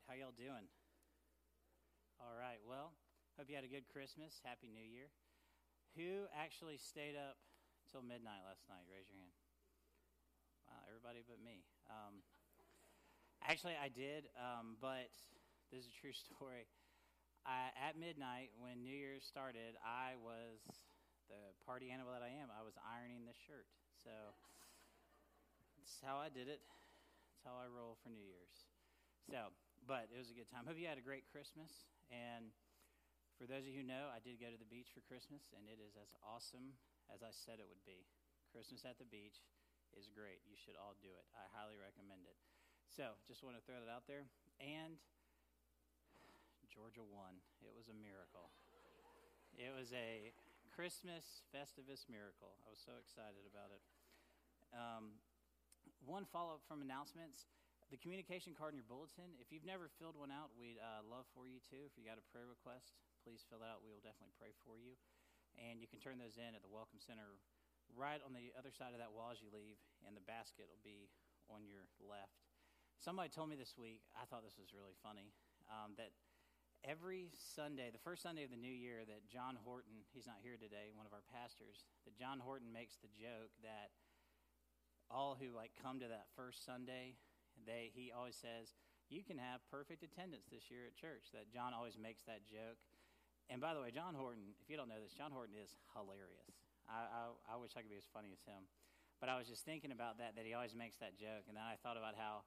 right. How y'all doing? All right. Well, hope you had a good Christmas. Happy New Year. Who actually stayed up till midnight last night? Raise your hand. Wow, everybody but me. Um, actually, I did, um, but this is a true story. I, at midnight, when New Year's started, I was the party animal that I am. I was ironing this shirt. So that's how I did it. That's how I roll for New Year's. So, but it was a good time. Hope you had a great Christmas. And for those of you who know, I did go to the beach for Christmas, and it is as awesome as I said it would be. Christmas at the beach is great. You should all do it. I highly recommend it. So, just want to throw that out there. And Georgia won. It was a miracle. It was a Christmas Festivus miracle. I was so excited about it. Um, one follow up from announcements the communication card in your bulletin, if you've never filled one out, we'd uh, love for you to. If you got a prayer request, please fill it out. We will definitely pray for you. And you can turn those in at the Welcome Center right on the other side of that wall as you leave, and the basket will be on your left. Somebody told me this week, I thought this was really funny, um, that every Sunday, the first Sunday of the new year, that John Horton, he's not here today, one of our pastors, that John Horton makes the joke that all who like come to that first Sunday they, he always says, You can have perfect attendance this year at church. That John always makes that joke. And by the way, John Horton, if you don't know this, John Horton is hilarious. I, I, I wish I could be as funny as him. But I was just thinking about that, that he always makes that joke. And then I thought about how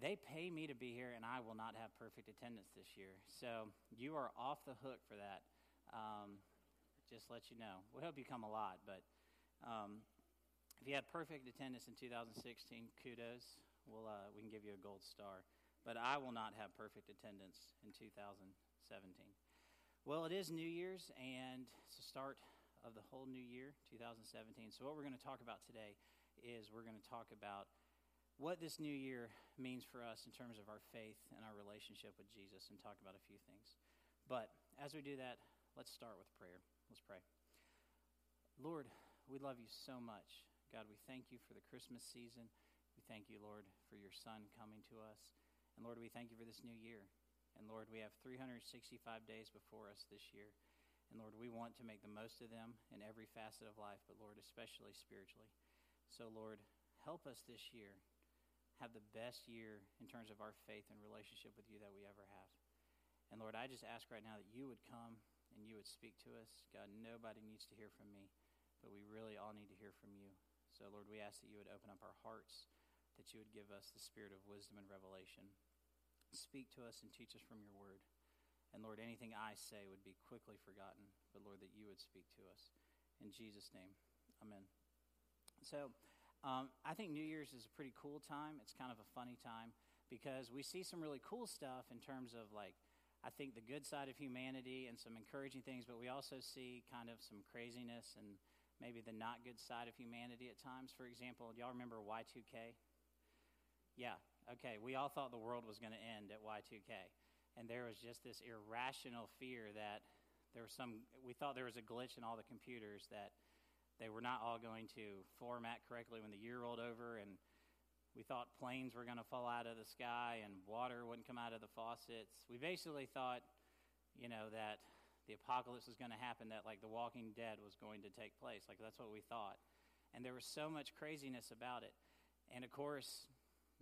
they pay me to be here, and I will not have perfect attendance this year. So you are off the hook for that. Um, just let you know. We hope you come a lot, but um, if you had perfect attendance in 2016, kudos we'll, uh, we can give you a gold star. But I will not have perfect attendance in 2017. Well, it is New Year's, and it's the start of the whole new year, 2017. So, what we're going to talk about today is we're going to talk about what this new year means for us in terms of our faith and our relationship with Jesus and talk about a few things. But as we do that, let's start with prayer. Let's pray. Lord, we love you so much. God, we thank you for the Christmas season. We thank you, Lord, for your Son coming to us. And Lord, we thank you for this new year. And Lord, we have 365 days before us this year. And Lord, we want to make the most of them in every facet of life, but Lord, especially spiritually. So, Lord, help us this year have the best year in terms of our faith and relationship with you that we ever have. And Lord, I just ask right now that you would come and you would speak to us. God, nobody needs to hear from me, but we really all need to hear from you. So, Lord, we ask that you would open up our hearts that you would give us the spirit of wisdom and revelation. Speak to us and teach us from your word. And Lord, anything I say would be quickly forgotten, but Lord, that you would speak to us. In Jesus' name, amen. So, um, I think New Year's is a pretty cool time. It's kind of a funny time because we see some really cool stuff in terms of like, I think the good side of humanity and some encouraging things, but we also see kind of some craziness and maybe the not good side of humanity at times. For example, y'all remember Y2K? Yeah, okay. We all thought the world was going to end at Y2K. And there was just this irrational fear that there was some, we thought there was a glitch in all the computers that they were not all going to format correctly when the year rolled over. And we thought planes were going to fall out of the sky and water wouldn't come out of the faucets. We basically thought, you know, that the apocalypse was going to happen, that like the walking dead was going to take place. Like that's what we thought. And there was so much craziness about it. And of course,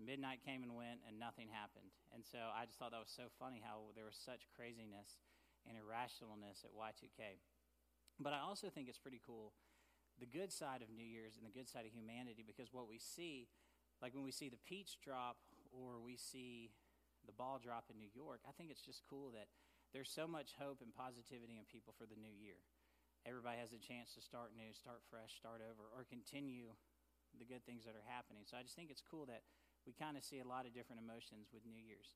midnight came and went and nothing happened. And so I just thought that was so funny how there was such craziness and irrationalness at Y2K. But I also think it's pretty cool the good side of New Year's and the good side of humanity because what we see, like when we see the peach drop or we see the ball drop in New York, I think it's just cool that there's so much hope and positivity in people for the new year. Everybody has a chance to start new, start fresh, start over, or continue the good things that are happening. So I just think it's cool that we kind of see a lot of different emotions with New Year's.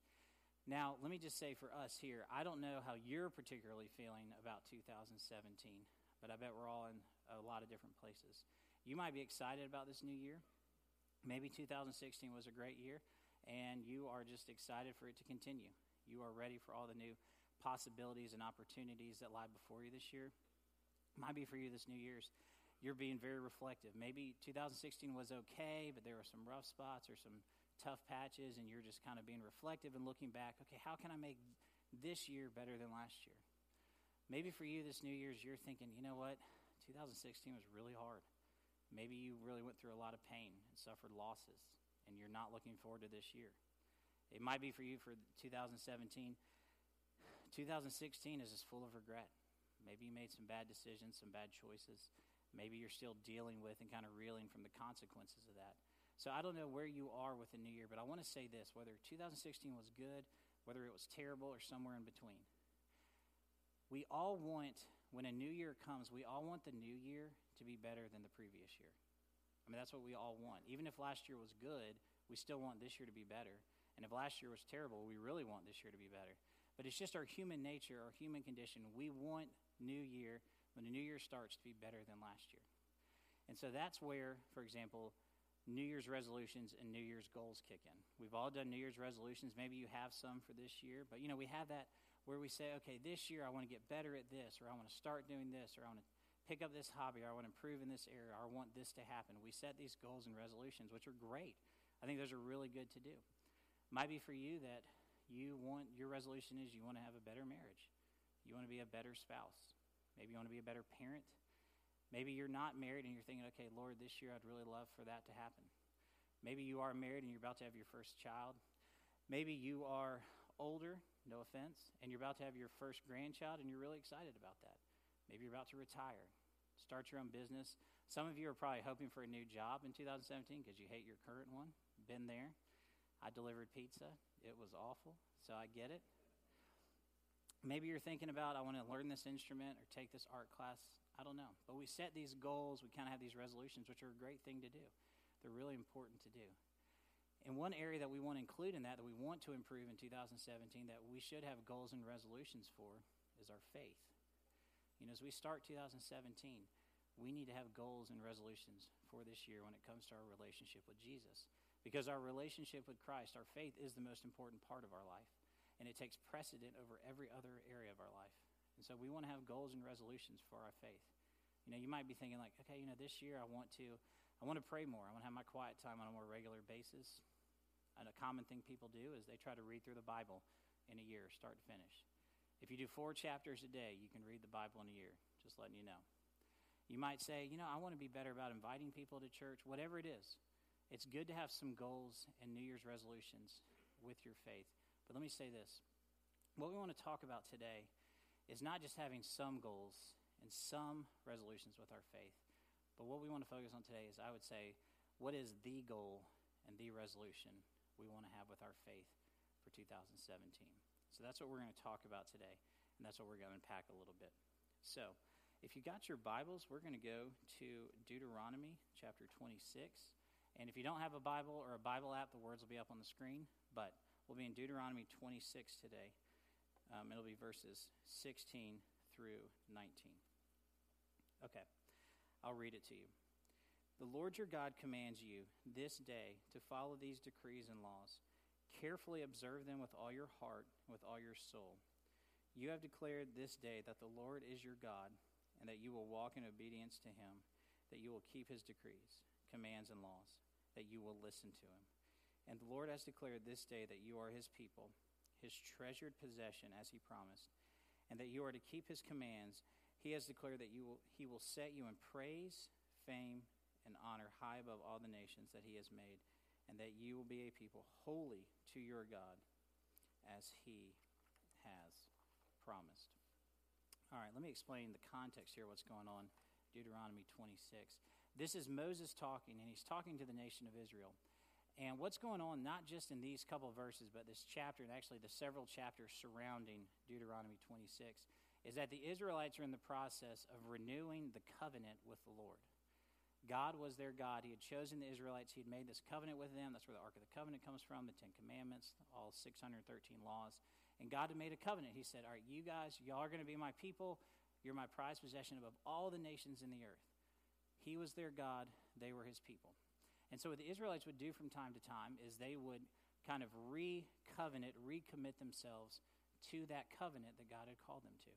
Now, let me just say for us here, I don't know how you're particularly feeling about 2017, but I bet we're all in a lot of different places. You might be excited about this new year. Maybe 2016 was a great year, and you are just excited for it to continue. You are ready for all the new possibilities and opportunities that lie before you this year. Might be for you this New Year's you're being very reflective. Maybe 2016 was okay, but there were some rough spots or some tough patches and you're just kind of being reflective and looking back, okay, how can I make this year better than last year? Maybe for you this New Year's, you're thinking, you know what? 2016 was really hard. Maybe you really went through a lot of pain and suffered losses, and you're not looking forward to this year. It might be for you for 2017. 2016 is just full of regret. Maybe you made some bad decisions, some bad choices. Maybe you're still dealing with and kind of reeling from the consequences of that. So I don't know where you are with the new year, but I want to say this whether 2016 was good, whether it was terrible, or somewhere in between. We all want, when a new year comes, we all want the new year to be better than the previous year. I mean, that's what we all want. Even if last year was good, we still want this year to be better. And if last year was terrible, we really want this year to be better. But it's just our human nature, our human condition. We want new year, when the new year starts, to be better than last year. And so that's where, for example, New Year's resolutions and New Year's goals kick in. We've all done New Year's resolutions. Maybe you have some for this year, but you know, we have that where we say, okay, this year I want to get better at this, or I want to start doing this, or I want to pick up this hobby, or I want to improve in this area, or I want this to happen. We set these goals and resolutions, which are great. I think those are really good to do. Might be for you that you want your resolution is you want to have a better marriage. You want to be a better spouse. Maybe you want to be a better parent. Maybe you're not married and you're thinking, okay, Lord, this year I'd really love for that to happen. Maybe you are married and you're about to have your first child. Maybe you are older, no offense, and you're about to have your first grandchild and you're really excited about that. Maybe you're about to retire, start your own business. Some of you are probably hoping for a new job in 2017 because you hate your current one. Been there. I delivered pizza. It was awful, so I get it. Maybe you're thinking about, I want to learn this instrument or take this art class. I don't know. But we set these goals, we kind of have these resolutions, which are a great thing to do. They're really important to do. And one area that we want to include in that, that we want to improve in 2017, that we should have goals and resolutions for, is our faith. You know, as we start 2017, we need to have goals and resolutions for this year when it comes to our relationship with Jesus. Because our relationship with Christ, our faith, is the most important part of our life. And it takes precedent over every other area of our life. And so we want to have goals and resolutions for our faith. You know, you might be thinking, like, okay, you know, this year I want to. I want to pray more. I want to have my quiet time on a more regular basis. And a common thing people do is they try to read through the Bible in a year, start to finish. If you do four chapters a day, you can read the Bible in a year, just letting you know. You might say, you know, I want to be better about inviting people to church, whatever it is. It's good to have some goals and New Year's resolutions with your faith. But let me say this what we want to talk about today is not just having some goals and some resolutions with our faith, but what we want to focus on today is, I would say, what is the goal and the resolution we want to have with our faith for 2017? So that's what we're going to talk about today, and that's what we're going to unpack a little bit. So, if you got your Bibles, we're going to go to Deuteronomy chapter 26. And if you don't have a Bible or a Bible app, the words will be up on the screen. But we'll be in Deuteronomy 26 today. Um, it'll be verses 16 through 19. Okay, I'll read it to you. The Lord your God commands you this day to follow these decrees and laws. Carefully observe them with all your heart, with all your soul. You have declared this day that the Lord is your God, and that you will walk in obedience to him, that you will keep his decrees, commands, and laws that you will listen to him. And the Lord has declared this day that you are his people, his treasured possession, as he promised, and that you are to keep his commands. He has declared that you will, he will set you in praise, fame, and honor high above all the nations that he has made, and that you will be a people holy to your God, as he has promised. All right, let me explain the context here, what's going on. Deuteronomy 26. This is Moses talking, and he's talking to the nation of Israel. And what's going on, not just in these couple verses, but this chapter, and actually the several chapters surrounding Deuteronomy 26, is that the Israelites are in the process of renewing the covenant with the Lord. God was their God. He had chosen the Israelites. He had made this covenant with them. That's where the Ark of the Covenant comes from, the Ten Commandments, all 613 laws. And God had made a covenant. He said, All right, you guys, y'all are going to be my people. You're my prized possession above all the nations in the earth. He was their God, they were his people. And so, what the Israelites would do from time to time is they would kind of re covenant, recommit themselves to that covenant that God had called them to.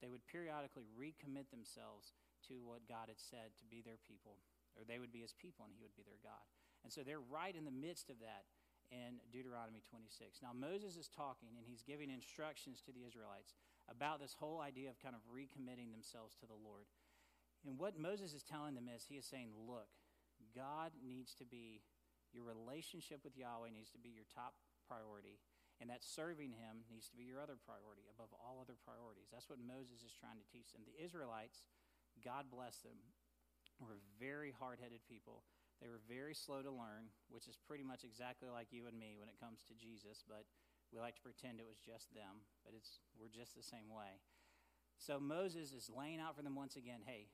They would periodically recommit themselves to what God had said to be their people, or they would be his people and he would be their God. And so, they're right in the midst of that. in Deuteronomy 26. Now, Moses is talking and he's giving instructions to the Israelites about this whole idea of kind of recommitting themselves to the Lord. And what Moses is telling them is he is saying, look, God needs to be, your relationship with Yahweh needs to be your top priority, and that serving him needs to be your other priority above all other priorities. That's what Moses is trying to teach them. The Israelites, God bless them, were very hard headed people they were very slow to learn, which is pretty much exactly like you and me when it comes to Jesus, but we like to pretend it was just them, but it's, we're just the same way. So Moses is laying out for them once again hey,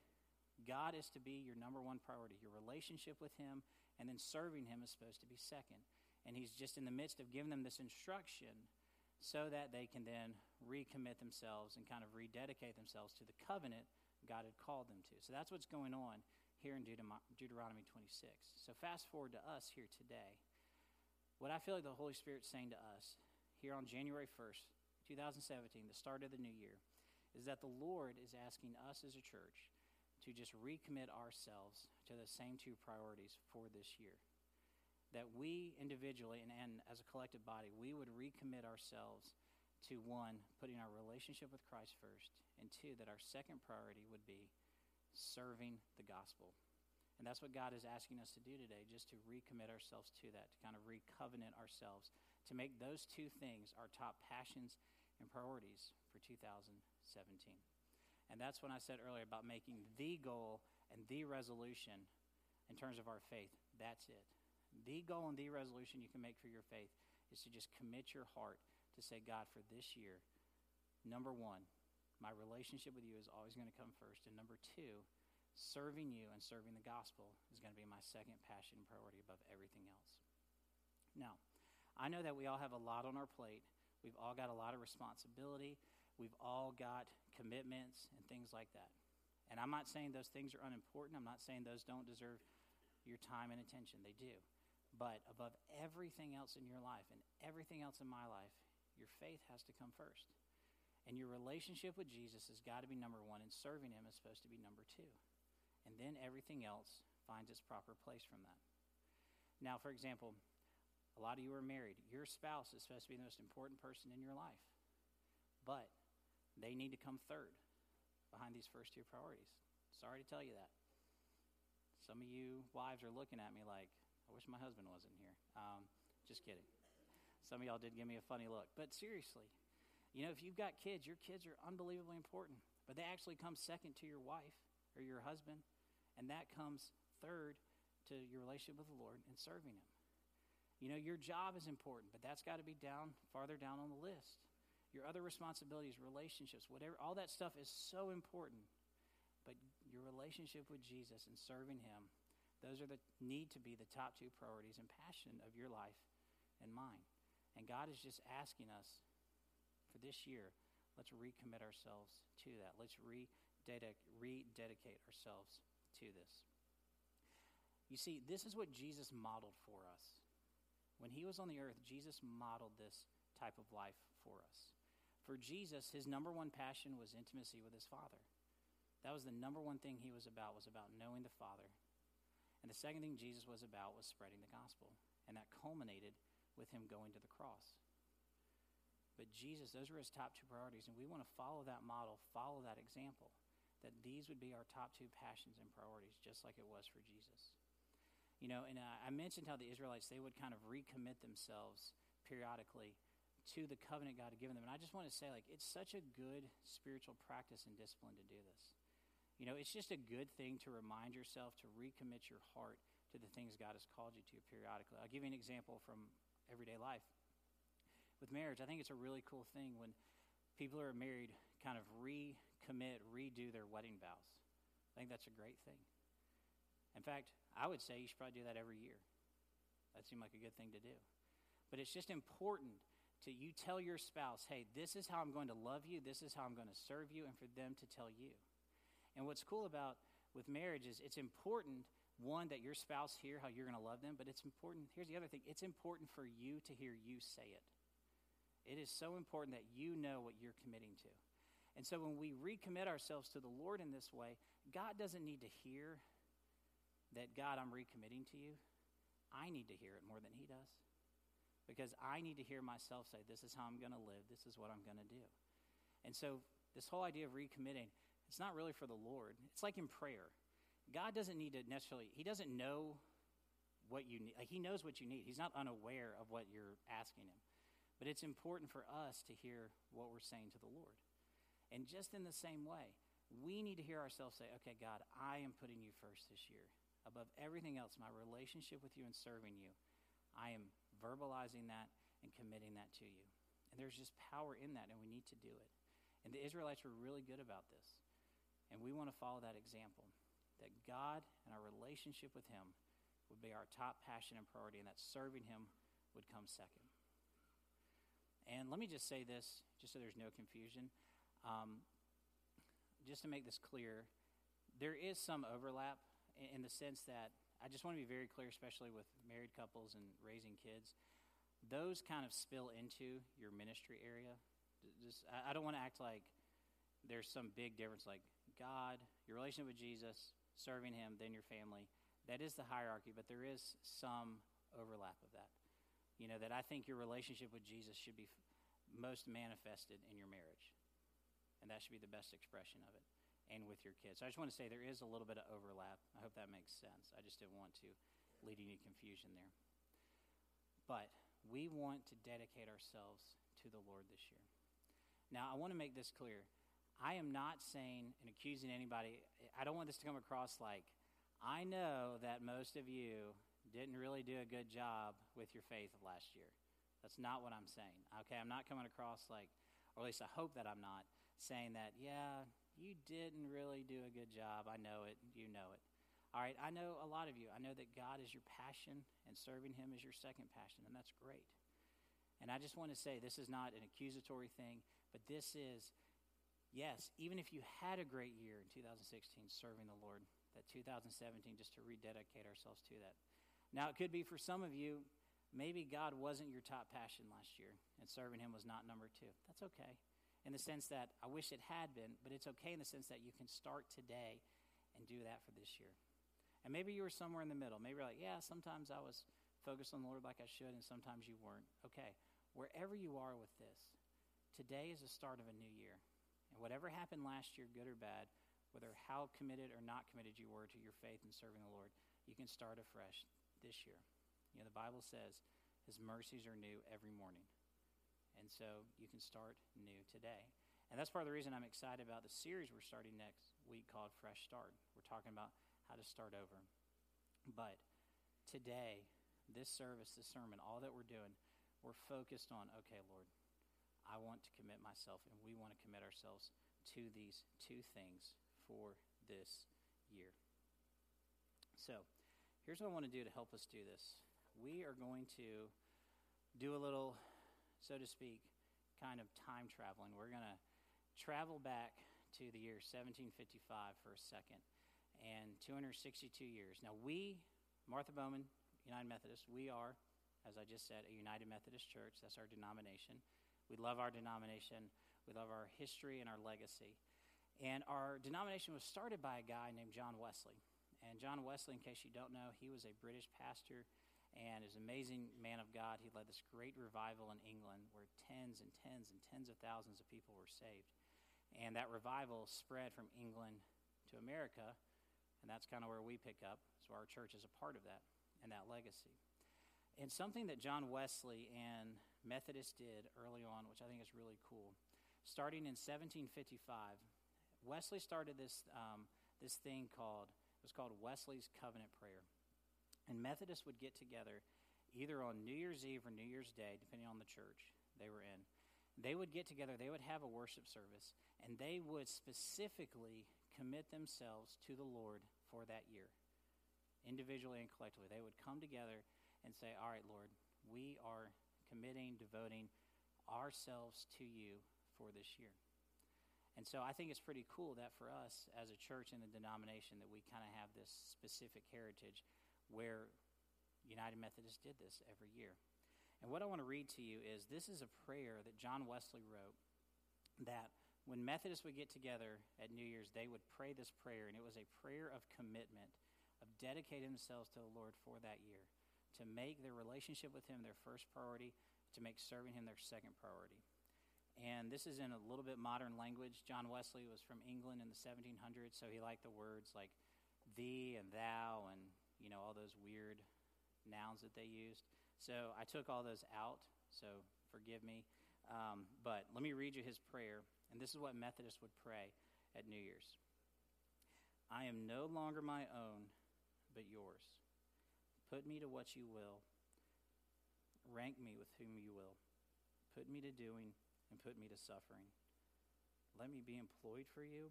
God is to be your number one priority. Your relationship with Him and then serving Him is supposed to be second. And He's just in the midst of giving them this instruction so that they can then recommit themselves and kind of rededicate themselves to the covenant God had called them to. So that's what's going on here in Deuteronomy 26. So fast forward to us here today. What I feel like the Holy Spirit's saying to us here on January 1st, 2017, the start of the new year, is that the Lord is asking us as a church to just recommit ourselves to the same two priorities for this year. That we individually and, and as a collective body, we would recommit ourselves to one, putting our relationship with Christ first, and two, that our second priority would be serving the gospel. And that's what God is asking us to do today, just to recommit ourselves to that, to kind of recovenant ourselves, to make those two things our top passions and priorities for 2017. And that's when I said earlier about making the goal and the resolution in terms of our faith. That's it. The goal and the resolution you can make for your faith is to just commit your heart to say, God, for this year, number one, my relationship with you is always going to come first. And number two, serving you and serving the gospel is going to be my second passion and priority above everything else. Now, I know that we all have a lot on our plate. We've all got a lot of responsibility. We've all got commitments and things like that. And I'm not saying those things are unimportant. I'm not saying those don't deserve your time and attention. They do. But above everything else in your life and everything else in my life, your faith has to come first. And your relationship with Jesus has got to be number one, and serving him is supposed to be number two. And then everything else finds its proper place from that. Now, for example, a lot of you are married. Your spouse is supposed to be the most important person in your life. But they need to come third behind these first two priorities. Sorry to tell you that. Some of you wives are looking at me like, I wish my husband wasn't here. Um, just kidding. Some of y'all did give me a funny look. But seriously, you know, if you've got kids, your kids are unbelievably important, but they actually come second to your wife or your husband, and that comes third to your relationship with the Lord and serving Him. You know, your job is important, but that's got to be down farther down on the list. Your other responsibilities, relationships, whatever, all that stuff is so important. But your relationship with Jesus and serving Him, those are the need to be the top two priorities and passion of your life and mine. And God is just asking us for this year, let's recommit ourselves to that. Let's rededicate, rededicate ourselves to this. You see, this is what Jesus modeled for us. When he was on the earth, Jesus modeled this type of life for us. For Jesus, his number one passion was intimacy with his Father. That was the number one thing he was about, was about knowing the Father. And the second thing Jesus was about was spreading the gospel. And that culminated with him going to the cross. But Jesus, those were his top two priorities, and we want to follow that model, follow that example, that these would be our top two passions and priorities, just like it was for Jesus. You know, and I mentioned how the Israelites, they would kind of recommit themselves periodically to the covenant God had given them. And I just want to say, like, it's such a good spiritual practice and discipline to do this. You know, it's just a good thing to remind yourself to recommit your heart to the things God has called you to periodically. I'll give you an example from everyday life with marriage, I think it's a really cool thing when people who are married kind of recommit, redo their wedding vows. I think that's a great thing. In fact, I would say you should probably do that every year. That seemed like a good thing to do. But it's just important to you tell your spouse, hey, this is how I'm going to love you, this is how I'm going to serve you, and for them to tell you. And what's cool about with marriage is it's important one that your spouse hear how you're going to love them but it's important here's the other thing it's important for you to hear you say it it is so important that you know what you're committing to. And so when we recommit ourselves to the Lord in this way, God doesn't need to hear that, God, I'm recommitting to you. I need to hear it more than He does. Because I need to hear myself say, This is how I'm going to live, this is what I'm going to do. And so, this whole idea of recommitting, it's not really for the Lord. It's like in prayer. God doesn't need to necessarily, He doesn't know what you need. Like, he knows what you need. He's not unaware of what you're asking Him. But it's important for us to hear what we're saying to the Lord. And just in the same way, we need to hear ourselves say, okay, God, I am putting you first this year. Above everything else, my relationship with you and serving you, I am verbalizing that and committing that to you. And there's just power in that, and we need to do it. And the Israelites were really good about this. And we want to follow that example that God and our relationship with Him would be our top passion and priority, and that serving Him would come second. And let me just say this, just so there's no confusion. Um, just to make this clear, there is some overlap in, in the sense that I just want to be very clear, especially with married couples and raising kids. Those kind of spill into your ministry area. Just, I, don't want to act like there's some big difference, like God, your relationship with Jesus, serving Him, then your family. That is the hierarchy, but there is some overlap of that. You know, that I think your relationship with Jesus should be most manifested in your marriage and that should be the best expression of it and with your kids. So I just want to say there is a little bit of overlap. I hope that makes sense. I just didn't want to lead any confusion there. But we want to dedicate ourselves to the Lord this year. Now, I want to make this clear. I am not saying and accusing anybody, I don't want this to come across like, I know that most of you didn't really do a good job with your faith last year. That's not what I'm saying. Okay, I'm not coming across like, or at least I hope that I'm not saying that, yeah, you didn't really do a good job. I know it. You know it. All right, I know a lot of you. I know that God is your passion and serving Him is your second passion, and that's great. And I just want to say this is not an accusatory thing, but this is, yes, even if you had a great year in 2016 serving the Lord, that 2017 just to rededicate ourselves to that. Now, it could be for some of you, maybe God wasn't your top passion last year, and serving Him was not number two. That's okay in the sense that I wish it had been, but it's okay in the sense that you can start today and do that for this year. And maybe you were somewhere in the middle. Maybe you're like, yeah, sometimes I was focused on the Lord like I should, and sometimes you weren't. Okay, wherever you are with this, today is the start of a new year. And whatever happened last year, good or bad, whether how committed or not committed you were to your faith and serving the Lord, you can start afresh this year. You know, the Bible says his mercies are new every morning. And so you can start new today. And that's part of the reason I'm excited about the series we're starting next week called Fresh Start. We're talking about how to start over. But today, this service, this sermon, all that we're doing, we're focused on okay, Lord, I want to commit myself, and we want to commit ourselves to these two things for this year. So, here's what I want to do to help us do this. We are going to do a little so to speak, kind of time traveling. We're going to travel back to the year 1755 for a second and 262 years. Now, we, Martha Bowman, United Methodist, we are, as I just said, a United Methodist church. That's our denomination. We love our denomination, we love our history and our legacy. And our denomination was started by a guy named John Wesley. And John Wesley, in case you don't know, he was a British pastor and is an amazing man of God. He led this great revival in England where tens and tens and tens of thousands of people were saved. And that revival spread from England to America, and that's kind of where we pick up. So our church is a part of that and that legacy. And something that John Wesley and Methodists did early on, which I think is really cool, starting in 1755, Wesley started this, um, this thing called, it was called Wesley's Covenant Prayer. And Methodists would get together either on New Year's Eve or New Year's Day, depending on the church they were in. They would get together, they would have a worship service, and they would specifically commit themselves to the Lord for that year, individually and collectively. They would come together and say, All right, Lord, we are committing, devoting ourselves to you for this year. And so I think it's pretty cool that for us as a church in the denomination that we kind of have this specific heritage where United Methodist did this every year. And what I want to read to you is this is a prayer that John Wesley wrote that when Methodists would get together at New Year's, they would pray this prayer, and it was a prayer of commitment, of dedicating themselves to the Lord for that year, to make their relationship with Him their first priority, to make serving Him their second priority. And this is in a little bit modern language. John Wesley was from England in the 1700s, so he liked the words like thee and thou and, you know, all those weird nouns that they used. So I took all those out, so forgive me. Um, but let me read you his prayer, and this is what Methodists would pray at New Year's I am no longer my own, but yours. Put me to what you will, rank me with whom you will, put me to doing and put me to suffering. Let me be employed for you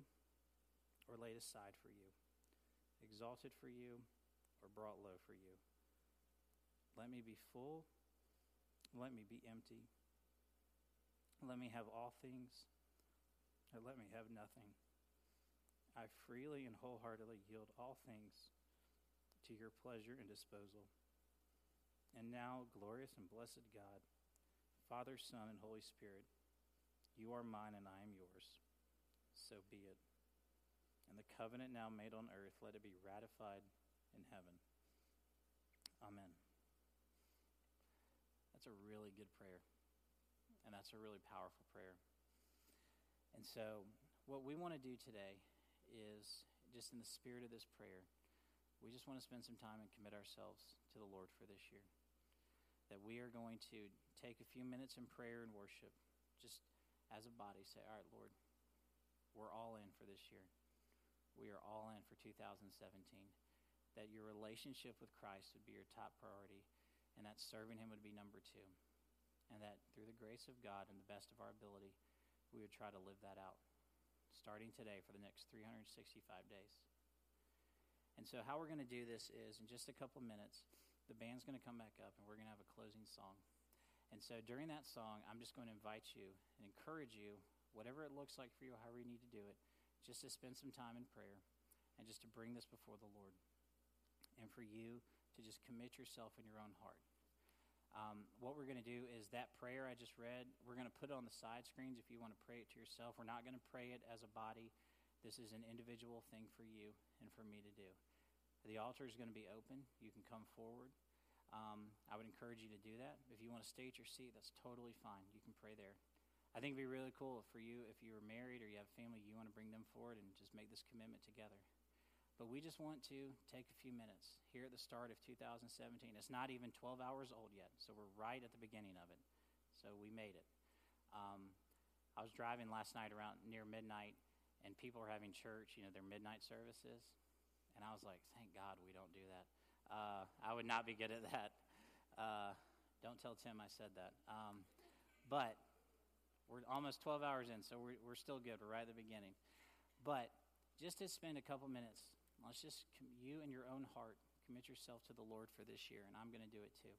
or laid aside for you, exalted for you or brought low for you. Let me be full, let me be empty. Let me have all things, or let me have nothing. I freely and wholeheartedly yield all things to your pleasure and disposal. And now, glorious and blessed God, Father, Son, and Holy Spirit, you are mine and I am yours. So be it. And the covenant now made on earth, let it be ratified in heaven. Amen. That's a really good prayer. And that's a really powerful prayer. And so, what we want to do today is just in the spirit of this prayer, we just want to spend some time and commit ourselves to the Lord for this year. That we are going to take a few minutes in prayer and worship, just as a body say, All right, Lord, we're all in for this year. We are all in for 2017. That your relationship with Christ would be your top priority, and that serving Him would be number two. And that through the grace of God and the best of our ability, we would try to live that out, starting today for the next 365 days. And so, how we're going to do this is in just a couple of minutes, the band's going to come back up and we're going to have a closing song. And so during that song, I'm just going to invite you and encourage you, whatever it looks like for you, however you need to do it, just to spend some time in prayer and just to bring this before the Lord. And for you to just commit yourself in your own heart. Um, what we're going to do is that prayer I just read, we're going to put it on the side screens if you want to pray it to yourself. We're not going to pray it as a body. This is an individual thing for you and for me to do. The altar is going to be open. You can come forward. Um, I would encourage you to do that. If you want to stay at your seat, that's totally fine. You can pray there. I think it'd be really cool for you if you're married or you have family, you want to bring them forward and just make this commitment together. But we just want to take a few minutes here at the start of 2017. It's not even 12 hours old yet, so we're right at the beginning of it. So we made it. Um, I was driving last night around near midnight, and people were having church, you know, their midnight services. And I was like, thank God we don't do that. Uh, I would not be good at that. Uh, don't tell Tim I said that. Um, but we're almost 12 hours in, so we're, we're still good. We're right at the beginning. But just to spend a couple minutes, let's just, you and your own heart, commit yourself to the Lord for this year, and I'm going to do it too.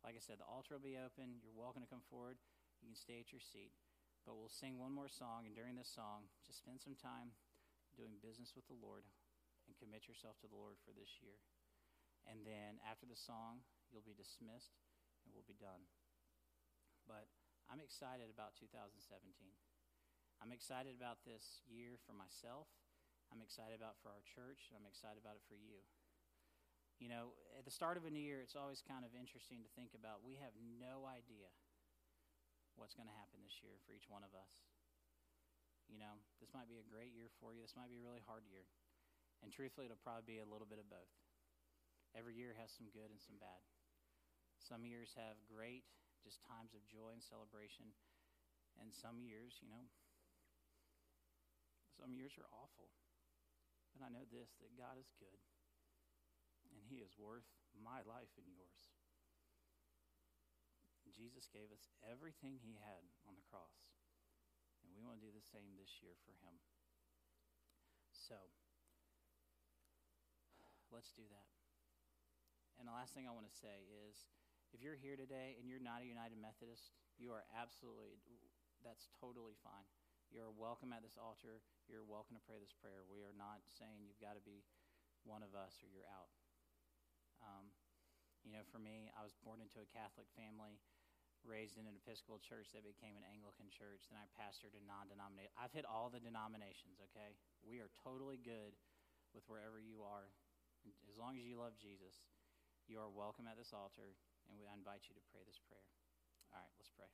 Like I said, the altar will be open. You're welcome to come forward. You can stay at your seat. But we'll sing one more song, and during this song, just spend some time doing business with the Lord and commit yourself to the Lord for this year. And then after the song, you'll be dismissed and we'll be done. But I'm excited about 2017. I'm excited about this year for myself. I'm excited about for our church. I'm excited about it for you. You know, at the start of a new year, it's always kind of interesting to think about. We have no idea what's going to happen this year for each one of us. You know, this might be a great year for you. This might be a really hard year. And truthfully, it'll probably be a little bit of both. Every year has some good and some bad. Some years have great, just times of joy and celebration. And some years, you know, some years are awful. But I know this that God is good, and He is worth my life and yours. Jesus gave us everything He had on the cross. And we want to do the same this year for Him. So, let's do that. And the last thing I want to say is if you're here today and you're not a United Methodist, you are absolutely, that's totally fine. You're welcome at this altar. You're welcome to pray this prayer. We are not saying you've got to be one of us or you're out. Um, you know, for me, I was born into a Catholic family, raised in an Episcopal church that became an Anglican church. Then I pastored a non denominational. I've hit all the denominations, okay? We are totally good with wherever you are, as long as you love Jesus you are welcome at this altar, and we invite you to pray this prayer. All right, let's pray.